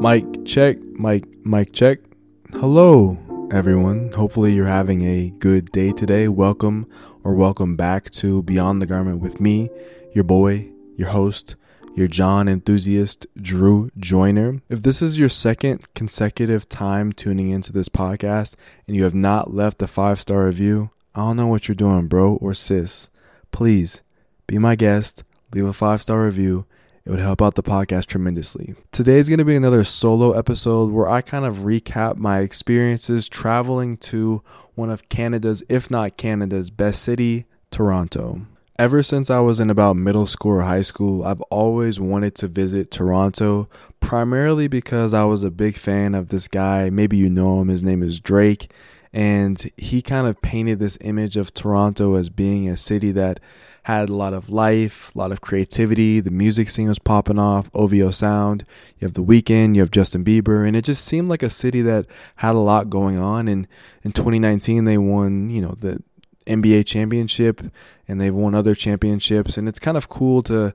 Mic check, mic, mic check. Hello, everyone. Hopefully, you're having a good day today. Welcome or welcome back to Beyond the Garment with me, your boy, your host, your John enthusiast, Drew Joyner. If this is your second consecutive time tuning into this podcast and you have not left a five star review, I don't know what you're doing, bro or sis. Please be my guest, leave a five star review. It would help out the podcast tremendously. Today is going to be another solo episode where I kind of recap my experiences traveling to one of Canada's, if not Canada's, best city, Toronto. Ever since I was in about middle school or high school, I've always wanted to visit Toronto, primarily because I was a big fan of this guy. Maybe you know him, his name is Drake. And he kind of painted this image of Toronto as being a city that had a lot of life, a lot of creativity. The music scene was popping off, OVO Sound. You have The Weeknd, you have Justin Bieber, and it just seemed like a city that had a lot going on. And in 2019, they won, you know, the NBA championship and they've won other championships. And it's kind of cool to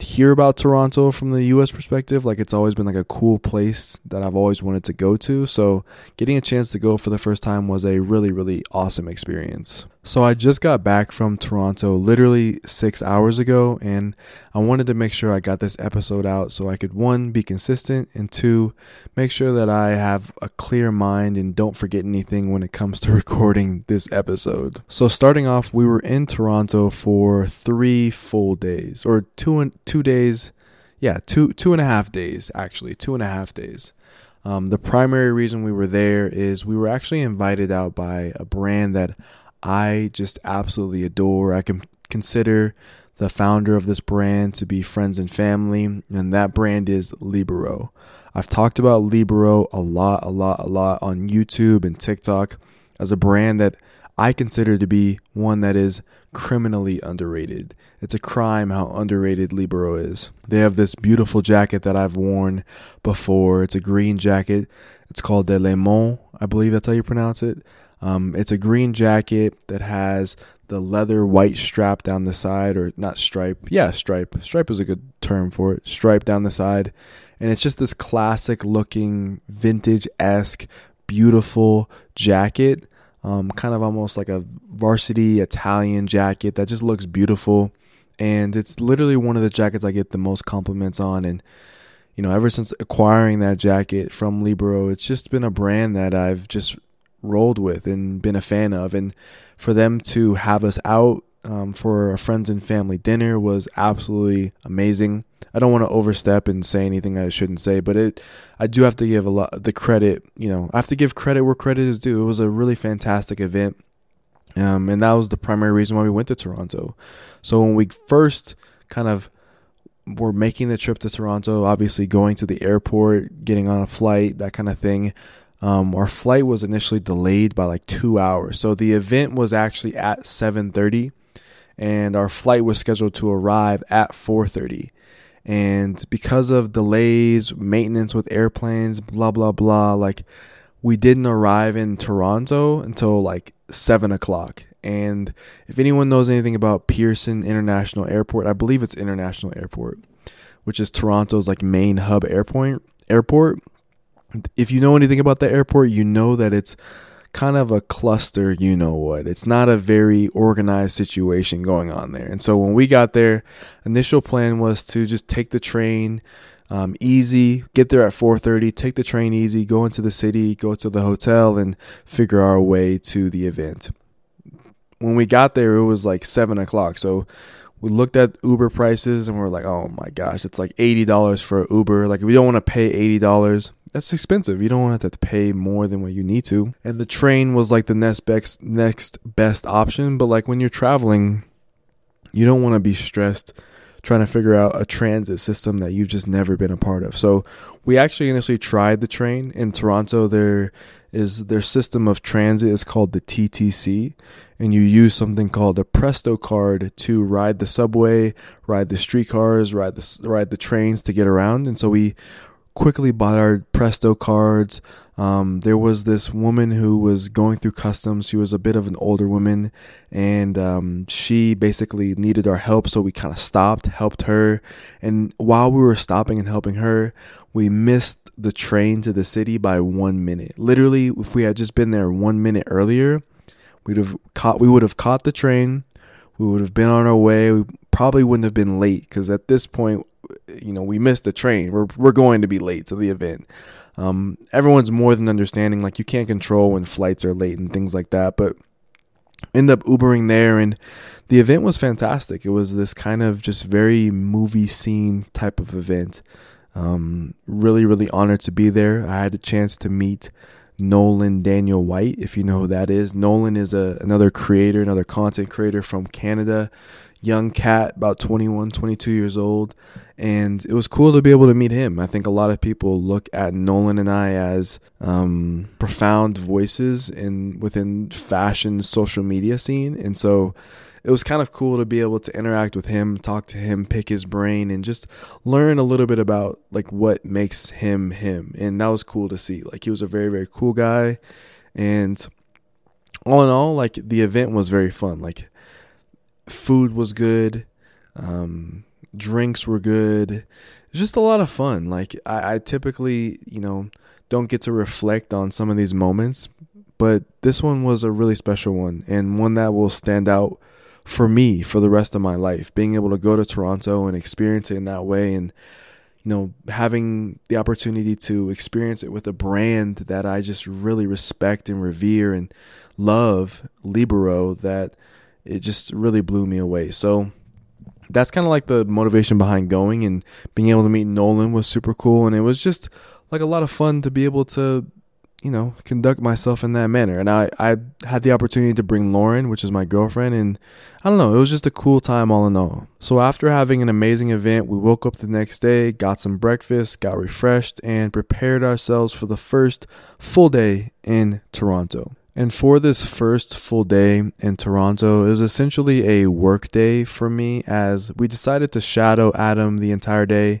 hear about Toronto from the US perspective. Like it's always been like a cool place that I've always wanted to go to. So getting a chance to go for the first time was a really, really awesome experience. So I just got back from Toronto literally six hours ago, and I wanted to make sure I got this episode out so I could one, be consistent, and two, make sure that I have a clear mind and don't forget anything when it comes to recording this episode. So starting off, we were in Toronto for three full days, or two and two days, yeah, two two and a half days actually, two and a half days. Um, the primary reason we were there is we were actually invited out by a brand that I just absolutely adore. I can consider the founder of this brand to be friends and family, and that brand is Libero. I've talked about Libero a lot, a lot, a lot on YouTube and TikTok as a brand that I consider to be one that is criminally underrated. It's a crime how underrated Libero is. They have this beautiful jacket that I've worn before. It's a green jacket. It's called De Lemon, I believe that's how you pronounce it. Um, it's a green jacket that has the leather white strap down the side, or not stripe. Yeah, stripe. Stripe is a good term for it. Stripe down the side. And it's just this classic looking, vintage esque, beautiful jacket. Um, kind of almost like a varsity Italian jacket that just looks beautiful. And it's literally one of the jackets I get the most compliments on. And, you know, ever since acquiring that jacket from Libero, it's just been a brand that I've just rolled with and been a fan of. And for them to have us out um, for a friends and family dinner was absolutely amazing. I don't want to overstep and say anything I shouldn't say, but it I do have to give a lot the credit. You know, I have to give credit where credit is due. It was a really fantastic event, um, and that was the primary reason why we went to Toronto. So when we first kind of were making the trip to Toronto, obviously going to the airport, getting on a flight, that kind of thing. Um, our flight was initially delayed by like two hours. So the event was actually at 7:30, and our flight was scheduled to arrive at 4:30. And because of delays, maintenance with airplanes, blah blah blah, like we didn't arrive in Toronto until like seven o'clock. And if anyone knows anything about Pearson International Airport, I believe it's International Airport, which is Toronto's like main hub airport. Airport if you know anything about the airport, you know that it's kind of a cluster, you know what. It's not a very organized situation going on there. And so when we got there, initial plan was to just take the train um, easy, get there at 4:30, take the train easy, go into the city, go to the hotel, and figure our way to the event. When we got there, it was like seven o'clock. So we looked at Uber prices and we are like, oh my gosh, it's like eighty dollars for Uber. Like we don't want to pay eighty dollars that's expensive. You don't want to have to pay more than what you need to. And the train was like the next best next best option, but like when you're traveling, you don't want to be stressed trying to figure out a transit system that you've just never been a part of. So we actually initially tried the train in Toronto. There is their system of transit is called the TTC, and you use something called a Presto card to ride the subway, ride the streetcars, ride the ride the trains to get around. And so we quickly bought our Presto cards. Um, there was this woman who was going through customs. She was a bit of an older woman, and um, she basically needed our help. So we kind of stopped, helped her, and while we were stopping and helping her, we missed the train to the city by one minute. Literally, if we had just been there one minute earlier, we'd have caught. We would have caught the train. We would have been on our way. We probably wouldn't have been late because at this point, you know, we missed the train. We're we're going to be late to the event. Um, everyone's more than understanding. Like you can't control when flights are late and things like that. But end up Ubering there, and the event was fantastic. It was this kind of just very movie scene type of event. Um, really, really honored to be there. I had a chance to meet Nolan Daniel White, if you know who that is. Nolan is a another creator, another content creator from Canada young cat, about 21, 22 years old. And it was cool to be able to meet him. I think a lot of people look at Nolan and I as um, profound voices in within fashion social media scene. And so it was kind of cool to be able to interact with him, talk to him, pick his brain, and just learn a little bit about like what makes him him. And that was cool to see. Like he was a very, very cool guy. And all in all, like the event was very fun. Like food was good, um, drinks were good. It's just a lot of fun. Like I, I typically, you know, don't get to reflect on some of these moments, but this one was a really special one and one that will stand out for me for the rest of my life. Being able to go to Toronto and experience it in that way and you know, having the opportunity to experience it with a brand that I just really respect and revere and love, Libero, that it just really blew me away. So that's kind of like the motivation behind going and being able to meet Nolan was super cool. And it was just like a lot of fun to be able to, you know, conduct myself in that manner. And I, I had the opportunity to bring Lauren, which is my girlfriend. And I don't know, it was just a cool time all in all. So after having an amazing event, we woke up the next day, got some breakfast, got refreshed, and prepared ourselves for the first full day in Toronto. And for this first full day in Toronto, it was essentially a work day for me as we decided to shadow Adam the entire day.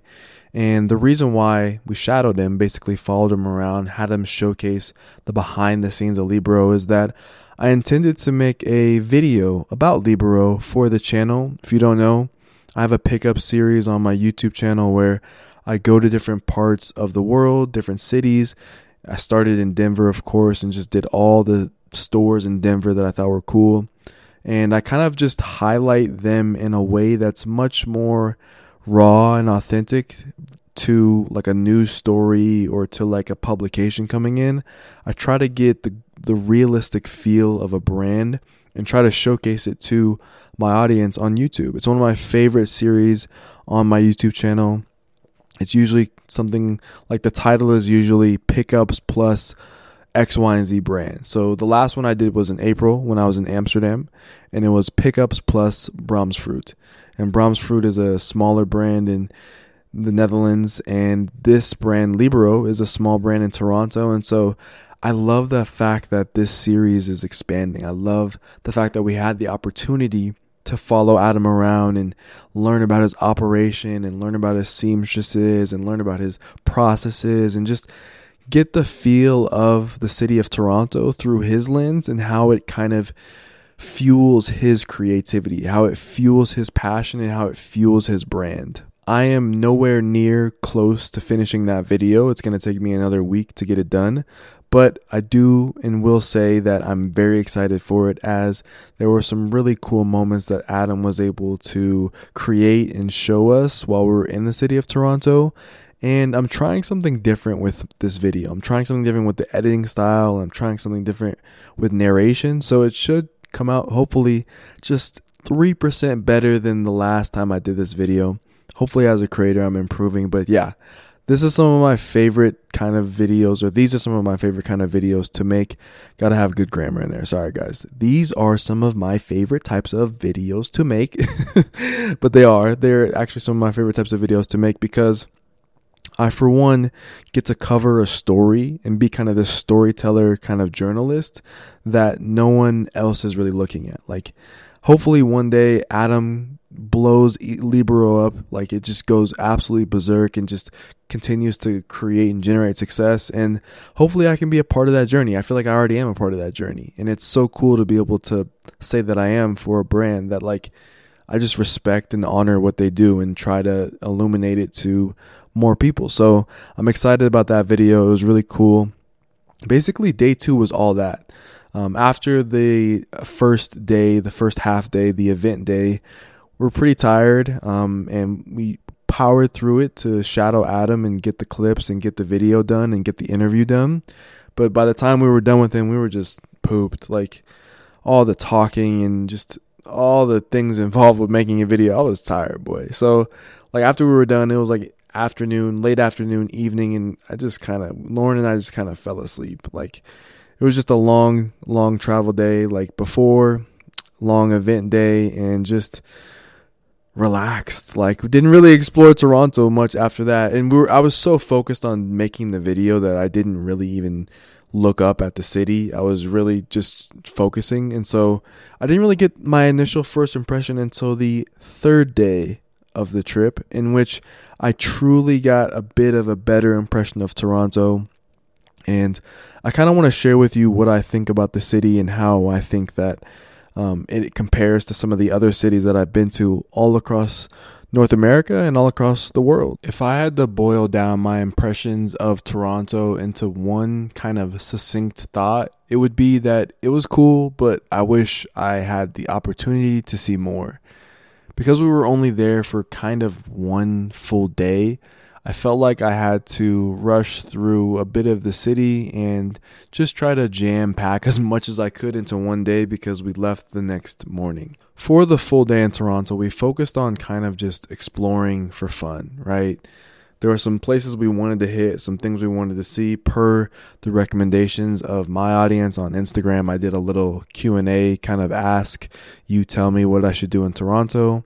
And the reason why we shadowed him, basically followed him around, had him showcase the behind the scenes of Libero, is that I intended to make a video about Libero for the channel. If you don't know, I have a pickup series on my YouTube channel where I go to different parts of the world, different cities, I started in Denver, of course, and just did all the stores in Denver that I thought were cool. And I kind of just highlight them in a way that's much more raw and authentic to like a news story or to like a publication coming in. I try to get the the realistic feel of a brand and try to showcase it to my audience on YouTube. It's one of my favorite series on my YouTube channel. It's usually something like the title is usually pickups plus X, Y, and Z brand. So the last one I did was in April when I was in Amsterdam, and it was pickups plus Bramsfruit. And Bramsfruit is a smaller brand in the Netherlands, and this brand Libero is a small brand in Toronto. And so I love the fact that this series is expanding. I love the fact that we had the opportunity to follow Adam around and learn about his operation and learn about his seamstresses and learn about his processes and just get the feel of the city of Toronto through his lens and how it kind of fuels his creativity, how it fuels his passion, and how it fuels his brand. I am nowhere near close to finishing that video. It's going to take me another week to get it done, but I do and will say that I'm very excited for it as there were some really cool moments that Adam was able to create and show us while we were in the city of Toronto. And I'm trying something different with this video. I'm trying something different with the editing style. I'm trying something different with narration. So it should come out hopefully just 3% better than the last time I did this video. Hopefully, as a creator, I'm improving. But yeah, this is some of my favorite kind of videos, or these are some of my favorite kind of videos to make. Gotta have good grammar in there. Sorry, guys. These are some of my favorite types of videos to make, but they are. They're actually some of my favorite types of videos to make because I, for one, get to cover a story and be kind of this storyteller kind of journalist that no one else is really looking at. Like, hopefully, one day Adam blows Libero up. Like, it just goes absolutely berserk and just continues to create and generate success. And hopefully, I can be a part of that journey. I feel like I already am a part of that journey. And it's so cool to be able to say that I am for a brand that, like, I just respect and honor what they do and try to illuminate it to more people. So I'm excited about that video. It was really cool. Basically, day two was all that. Um, after the first day, the first half day, the event day, we're pretty tired um, and we powered through it to shadow Adam and get the clips and get the video done and get the interview done. But by the time we were done with him, we were just pooped. Like all the talking and just all the things involved with making a video. I was tired, boy. So like after we were done, it was like afternoon, late afternoon, evening, and I just kind of Lauren and I just kind of fell asleep. Like it was just a long, long travel day. Like before, long event day, and just relaxed. Like we didn't really explore Toronto much after that, and we were. I was so focused on making the video that I didn't really even look up at the city. I was really just focusing, and so I didn't really get my initial first impression until the third day of the trip, in which I truly got a bit of a better impression of Toronto. And I kind of want to share with you what I think about the city and how I think that um, it compares to some of the other cities that I've been to all across North America and all across the world. If I had to boil down my impressions of Toronto into one kind of succinct thought, it would be that it was cool, but I wish I had the opportunity to see more because we were only there for kind of one full day, I felt like I had to rush through a bit of the city and just try to jam pack as much as I could into one day because we left the next morning. For the full day in Toronto, we focused on kind of just exploring for fun, right? there were some places we wanted to hit, some things we wanted to see per the recommendations of my audience on Instagram. I did a little Q&A kind of ask, you tell me what I should do in Toronto.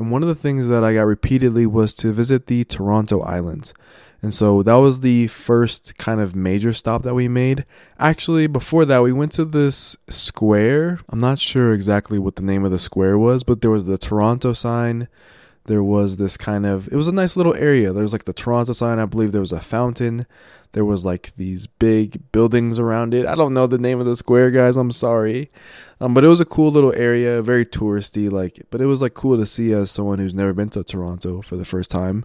And one of the things that I got repeatedly was to visit the Toronto Islands. And so that was the first kind of major stop that we made. Actually, before that, we went to this square. I'm not sure exactly what the name of the square was, but there was the Toronto sign there was this kind of it was a nice little area there was like the toronto sign i believe there was a fountain there was like these big buildings around it. I don't know the name of the square guys. I'm sorry. Um, but it was a cool little area very touristy like but it was like cool to see as someone who's never been to toronto for the first time.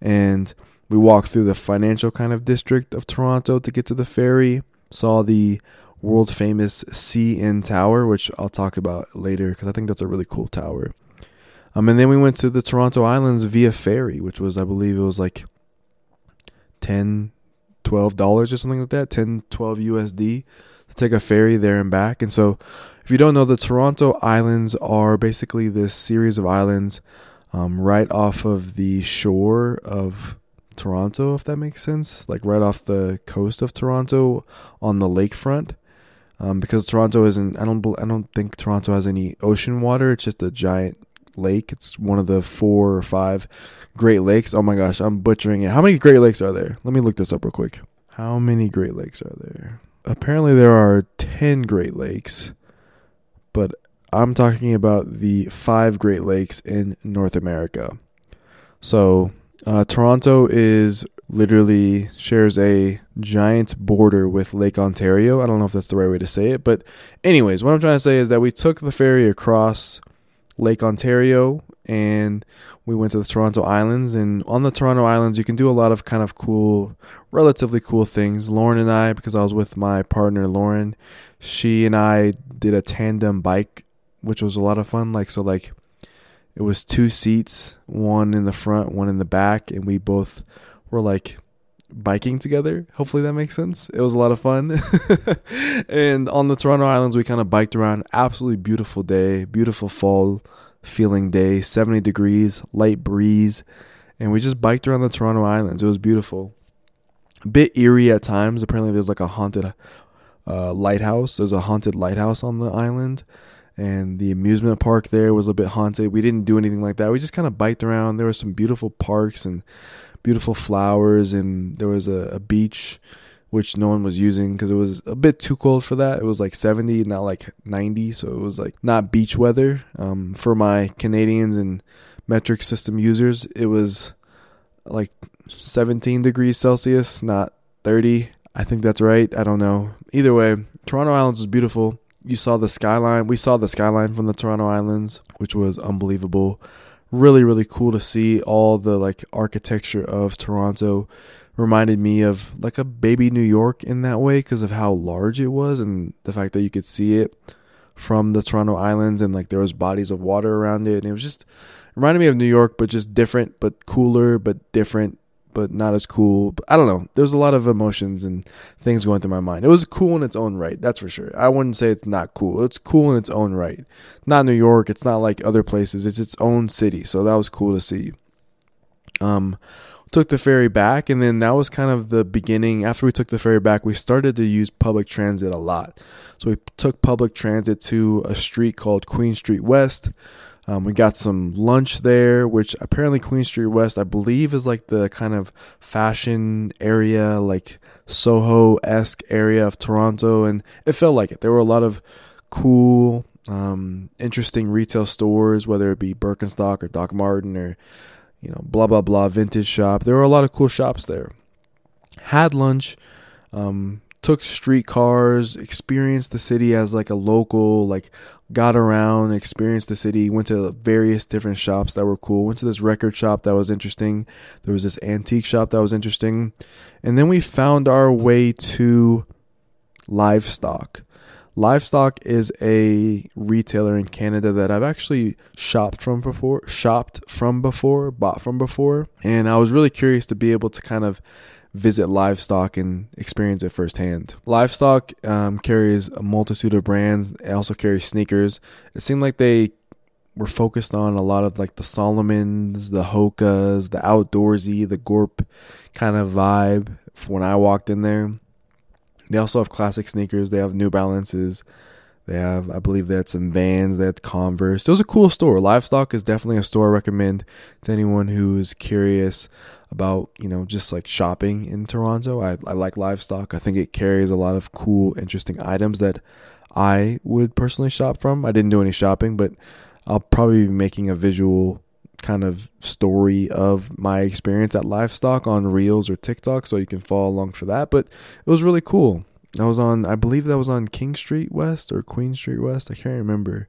And we walked through the financial kind of district of toronto to get to the ferry saw the world famous cn tower which i'll talk about later because i think that's a really cool tower. Um, and then we went to the Toronto Islands via ferry, which was, I believe, it was like 10 12 dollars or something like that 10 12 usd to take a ferry there and back. And so if you don't know the toronto islands are basically this series of islands um, right off of the shore of toronto if that makes sense. Like right off the coast of toronto on the lakefront. Um, because toronto isn't i don't i don't think toronto has any ocean water. It's just a giant lake. It's one of the four or five Great Lakes. Oh my gosh, I'm butchering it. How many Great Lakes are there? Let me look this up real quick. How many Great Lakes are there? Apparently, there are 10 Great Lakes, but I'm talking about the five Great Lakes in North America. So, uh, Toronto is literally shares a giant border with Lake Ontario. I don't know if that's the right way to say it, but anyways, what I'm trying to say is that we took the ferry across Lake Ontario and we went to the Toronto Islands. And on the Toronto Islands, you can do a lot of kind of cool, relatively cool things. Lauren and I, because I was with my partner Lauren, she and I did a tandem bike, which was a lot of fun. Like, so, like, it was two seats, one in the front, one in the back, and we both were like biking together. Hopefully that makes sense. It was a lot of fun. and on the Toronto Islands, we kind of biked around. Absolutely beautiful day, beautiful fall feeling day, 70 degrees, light breeze. And we just biked around the Toronto Islands. It was beautiful. A bit eerie at times. Apparently, there's like a haunted uh, lighthouse. There's a haunted lighthouse on the island. and the amusement park there was a bit haunted. We didn't do anything like that. We just kind of biked around. There were some beautiful parks and beautiful flowers, and there was a, a beach which no one was using because it was a bit too cold for that. It was like 70, not like 90, so it was like not beach weather. Um, for my Canadians and metric system users, it was like 17 degrees Celsius, not 30. I think that's right. I don't know. Either way, Toronto Islands was beautiful. You saw the skyline. We saw the skyline from the Toronto Islands, which was unbelievable. Really, really cool to see all the like architecture of Toronto. Reminded me of like a baby New York in that way because of how large it was and the fact that you could see it from the Toronto Islands and like there was bodies of water around it and it was just reminded me of New York but just different but cooler but different but not as cool. I don't know. There's a lot of emotions and things going through my mind. It was cool in its own right, that's for sure. I wouldn't say it's not cool. It's cool in its own right. Not New York. It's not like other places. It's its own city. So that was cool to see. Um, took the ferry back, and then that was kind of the beginning. After we took the ferry back, we started to use public transit a lot. So we took public transit to a street called Queen Street West. Um, we got some lunch there, which apparently Queen Street West, I believe, is like the kind of fashion area, like Soho esque area of Toronto. And it felt like it. There were a lot of cool, um, interesting retail stores, whether it be Birkenstock or Doc Martin or, you know, blah, blah, blah, vintage shop. There were a lot of cool shops there. Had lunch. Um, took streetcars, experienced the city as like a local, like got around, experienced the city, went to various different shops that were cool. Went to this record shop that was interesting. There was this antique shop that was interesting. And then we found our way to Livestock. Livestock is a retailer in Canada that I've actually shopped from before, shopped from before, bought from before, and I was really curious to be able to kind of visit livestock and experience it firsthand. Livestock um, carries a multitude of brands. It also carries sneakers. It seemed like they were focused on a lot of like the Salomons, the Hokas, the outdoorsy, the Gorp kind of vibe when I walked in there. They also have classic sneakers. They have New Balances. They have, I believe, they had some Vans. They had Converse. It was a cool store. Livestock is definitely a store I recommend to anyone who is curious about you know just like shopping in Toronto. I, I like livestock. I think it carries a lot of cool, interesting items that I would personally shop from. I didn't do any shopping, but I'll probably be making a visual kind of story of my experience at livestock on Reels or TikTok, so you can follow along for that. But it was really cool. I was on, I believe that was on King Street West or Queen Street West. I can't remember.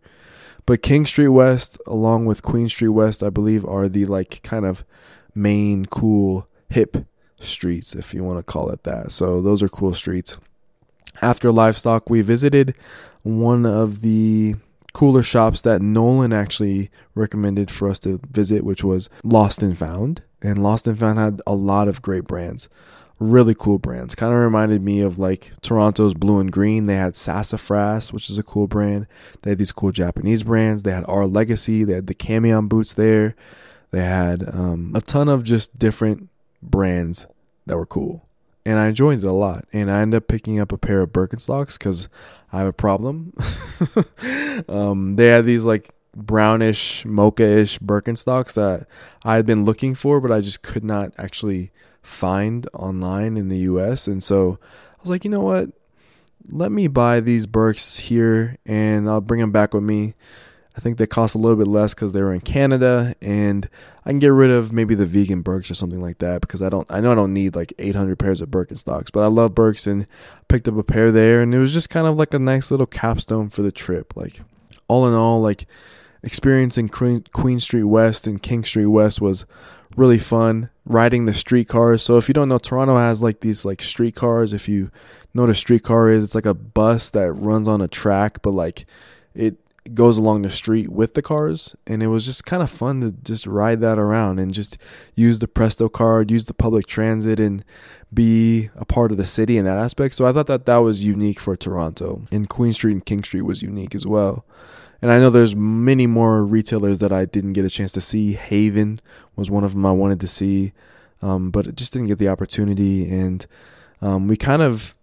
But King Street West, along with Queen Street West, I believe are the like kind of main cool hip streets, if you want to call it that. So those are cool streets. After livestock, we visited one of the cooler shops that Nolan actually recommended for us to visit, which was Lost and Found. And Lost and Found had a lot of great brands, really cool brands. Kind of reminded me of like Toronto's Blue in Green. They had Sassafras, which is a cool brand. They had these cool Japanese brands. They had Our Legacy. They had the Camion boots there. They had um, a ton of just different brands that were cool. And I enjoyed it a lot. And I ended up picking up a pair of Birkenstocks because I have a problem. um, they had these like brownish, mocha ish Birkenstocks that I had been looking for, but I just could not actually find online in the US. And so I was like, you know what? Let me buy these Birks here and I'll bring them back with me. I think they cost a little bit less because they were in Canada, and I can get rid of maybe the vegan Birks or something like that because I don't. I know I don't need like 800 pairs of Birkenstocks, but I love Birks and picked up a pair there, and it was just kind of like a nice little capstone for the trip. Like all in all, like experiencing Queen Street West and King Street West was really fun. Riding the streetcars. So if you don't know, Toronto has like these like streetcars. If you know what a streetcar is, it's like a bus that runs on a track, but like it goes along the street with the cars and it was just kind of fun to just ride that around and just use the presto card use the public transit and be a part of the city in that aspect. So i thought that that was unique for toronto and queen street and king street was unique as well. And i know there's many more retailers that i didn't get a chance to see. Haven was one of them i wanted to see um, but it just didn't get the opportunity. And um, we kind of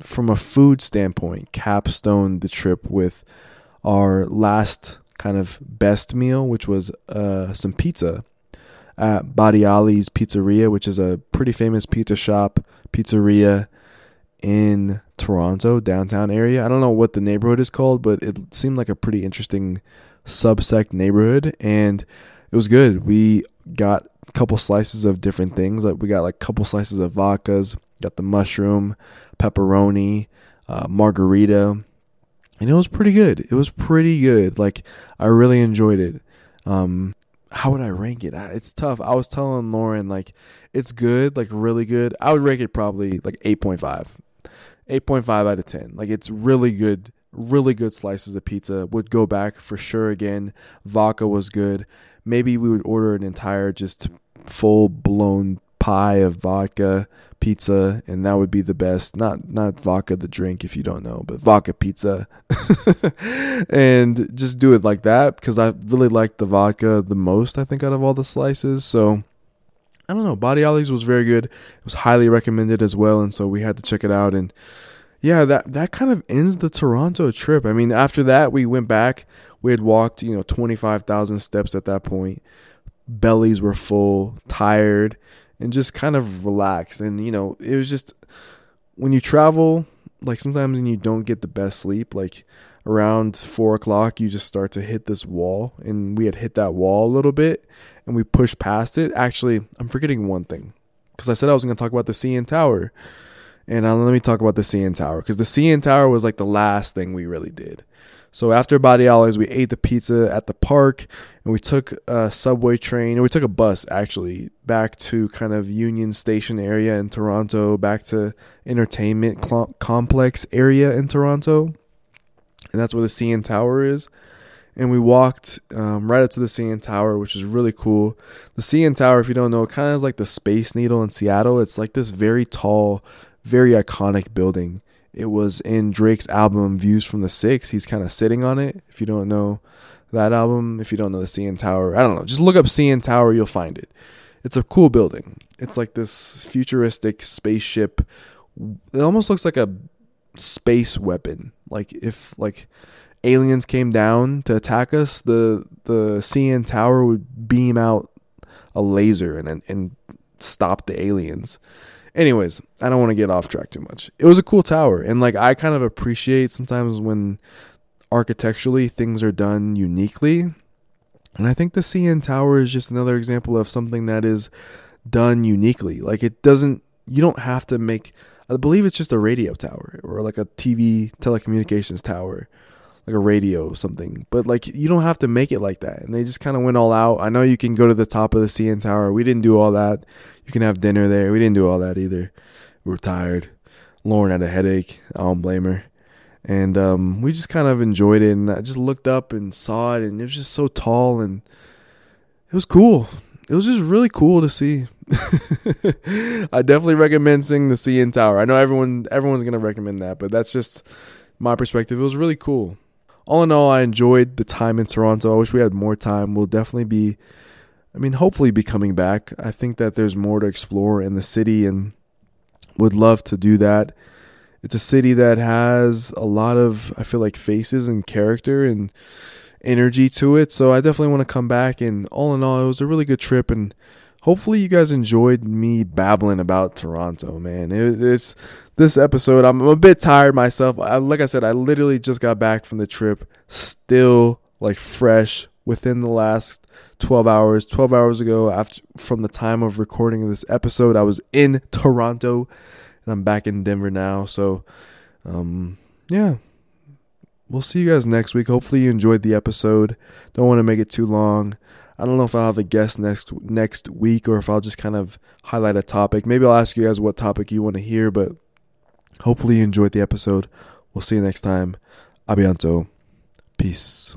from a food standpoint capstoned the trip with our last kind of best meal, which was uh, some pizza at Badiali's Pizzeria, which is a pretty famous pizza shop, pizzeria in Toronto, downtown area. I don't know what the neighborhood is called, but it seemed like a pretty interesting subsect neighborhood and it was good. We got a couple slices of different things. Like we got like a couple slices of vodkas, got the mushroom, pepperoni, uh, margarita, and it was pretty good. It was pretty good. Like I really enjoyed it. Um, how would I rank it? It's tough. I was telling Lauren like it's good, like really good. I would rank it probably like 8.5. 8.5 out of 10. Like it's really good, really good slices of pizza. Would go back for sure again. Vodka was good. Maybe we would order an entire just full blown pie of vodka pizza and that would be the best. Not not vodka the drink if you don't know but vodka pizza. And just do it like that because i really like the vodka the most i think out of all the slices. So i don't know Badiali's was very good. It was highly recommended as well and so we had to check it out. And yeah that that kind of ends the toronto trip. I mean after that we went back. We had walked you know 25000 steps at that point. Bellies were full tired and just kind of relaxed. And you know, it was just when you travel, like sometimes when you don't get the best sleep, like around four o'clock, you just start to hit this wall. And we had hit that wall a little bit and we pushed past it. Actually, I'm forgetting one thing because I said I was going to talk about the CN Tower. And uh, let me talk about the CN Tower because the CN Tower was like the last thing we really did. So after Badiali's, we ate the pizza at the park, and we took a subway train, we took a bus actually back to kind of Union Station area in Toronto, back to entertainment complex area in Toronto, and that's where the CN Tower is. And we walked um, right up to the CN Tower, which is really cool. The CN Tower, if you don't know, kind of is like the Space Needle in Seattle. It's like this very tall, very iconic building it was in Drake's album Views from the Six. He's kind of sitting on it. If you don't know that album, if you don't know the CN Tower, I don't know. Just look up CN Tower, you'll find it. It's a cool building. It's like this futuristic spaceship. It almost looks like a space weapon. Like if like aliens came down to attack us, the the CN Tower would beam out a laser and and stop the aliens. Anyways, I don't want to get off track too much. It was a cool tower, and like I kind of appreciate sometimes when architecturally things are done uniquely. And I think the CN Tower is just another example of something that is done uniquely. Like it doesn't you don't have to make I believe it's just a radio tower or like a TV telecommunications tower like a radio or something. But like you don't have to make it like that. And they just kind of went all out. I know you can go to the top of the CN Tower. We didn't do all that. You can have dinner there. We didn't do all that either. We were tired. Lauren had a headache. I don't blame her. And um, we just kind of enjoyed it. And I just looked up and saw it, and it was just so tall, and it was cool. It was just really cool to see. I definitely recommend seeing the CN Tower. I know everyone everyone's gonna recommend that, but that's just my perspective. It was really cool all in all, I enjoyed the time in Toronto. I wish we had more time. We'll definitely be, I mean, hopefully be coming back. I think that there's more to explore in the city and would love to do that. It's a city that has a lot of, I feel like, faces and character and energy to it. So I definitely want to come back. And all in all, it was a really good trip. And hopefully you guys enjoyed me babbling about Toronto, man. It, it's this episode. I'm a bit tired myself. I, like I said, I literally just got back from the trip, still like fresh within the last 12 hours. 12 hours ago, after from the time of recording of this episode, I was in Toronto, and I'm back in Denver now. So, um, yeah. We'll see you guys next week. Hopefully you enjoyed the episode. Don't want to make it too long. I don't know if I'll have a guest next next week or if I'll just kind of highlight a topic. Maybe I'll ask you guys what topic you want to hear, but hopefully you enjoyed the episode. We'll see you next time. Abianto. Peace.